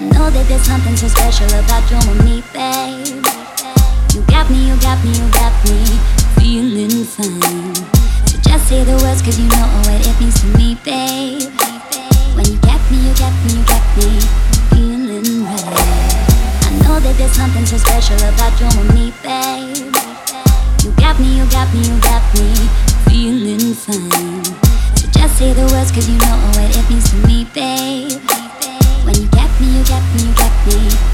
that there's something so special about you and me, babe. You got me, you got me, you got me feeling fine. So just say the words, cause you know what it means to me, babe. When you got me, you got me, you got me feeling right. I know that there's something so special about you and me, babe. You got me, you got me, you got me feeling fine. So just say the words, cause you know what it means to me, babe. When you get me, you get me, you get me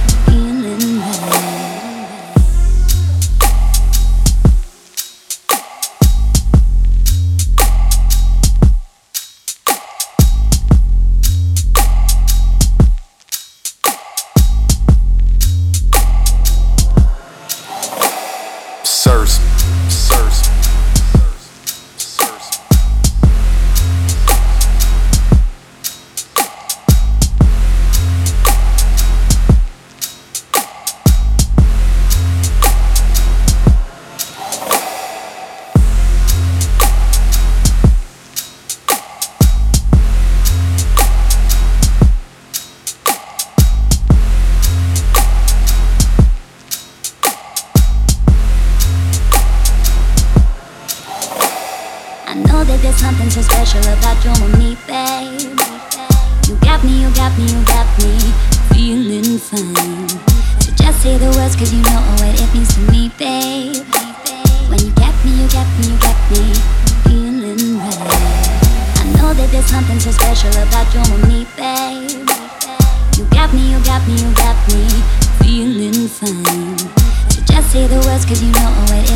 know that there's something so special about you and me, babe. You got me, you got me, you got me feeling fine. So just say the words, cause you know what it means to me, babe. When you got me, you got me, you got me feeling right. I know that there's something so special about you and me, babe. You got me, you got me, you got me feeling fine. So just say the words, cause you know what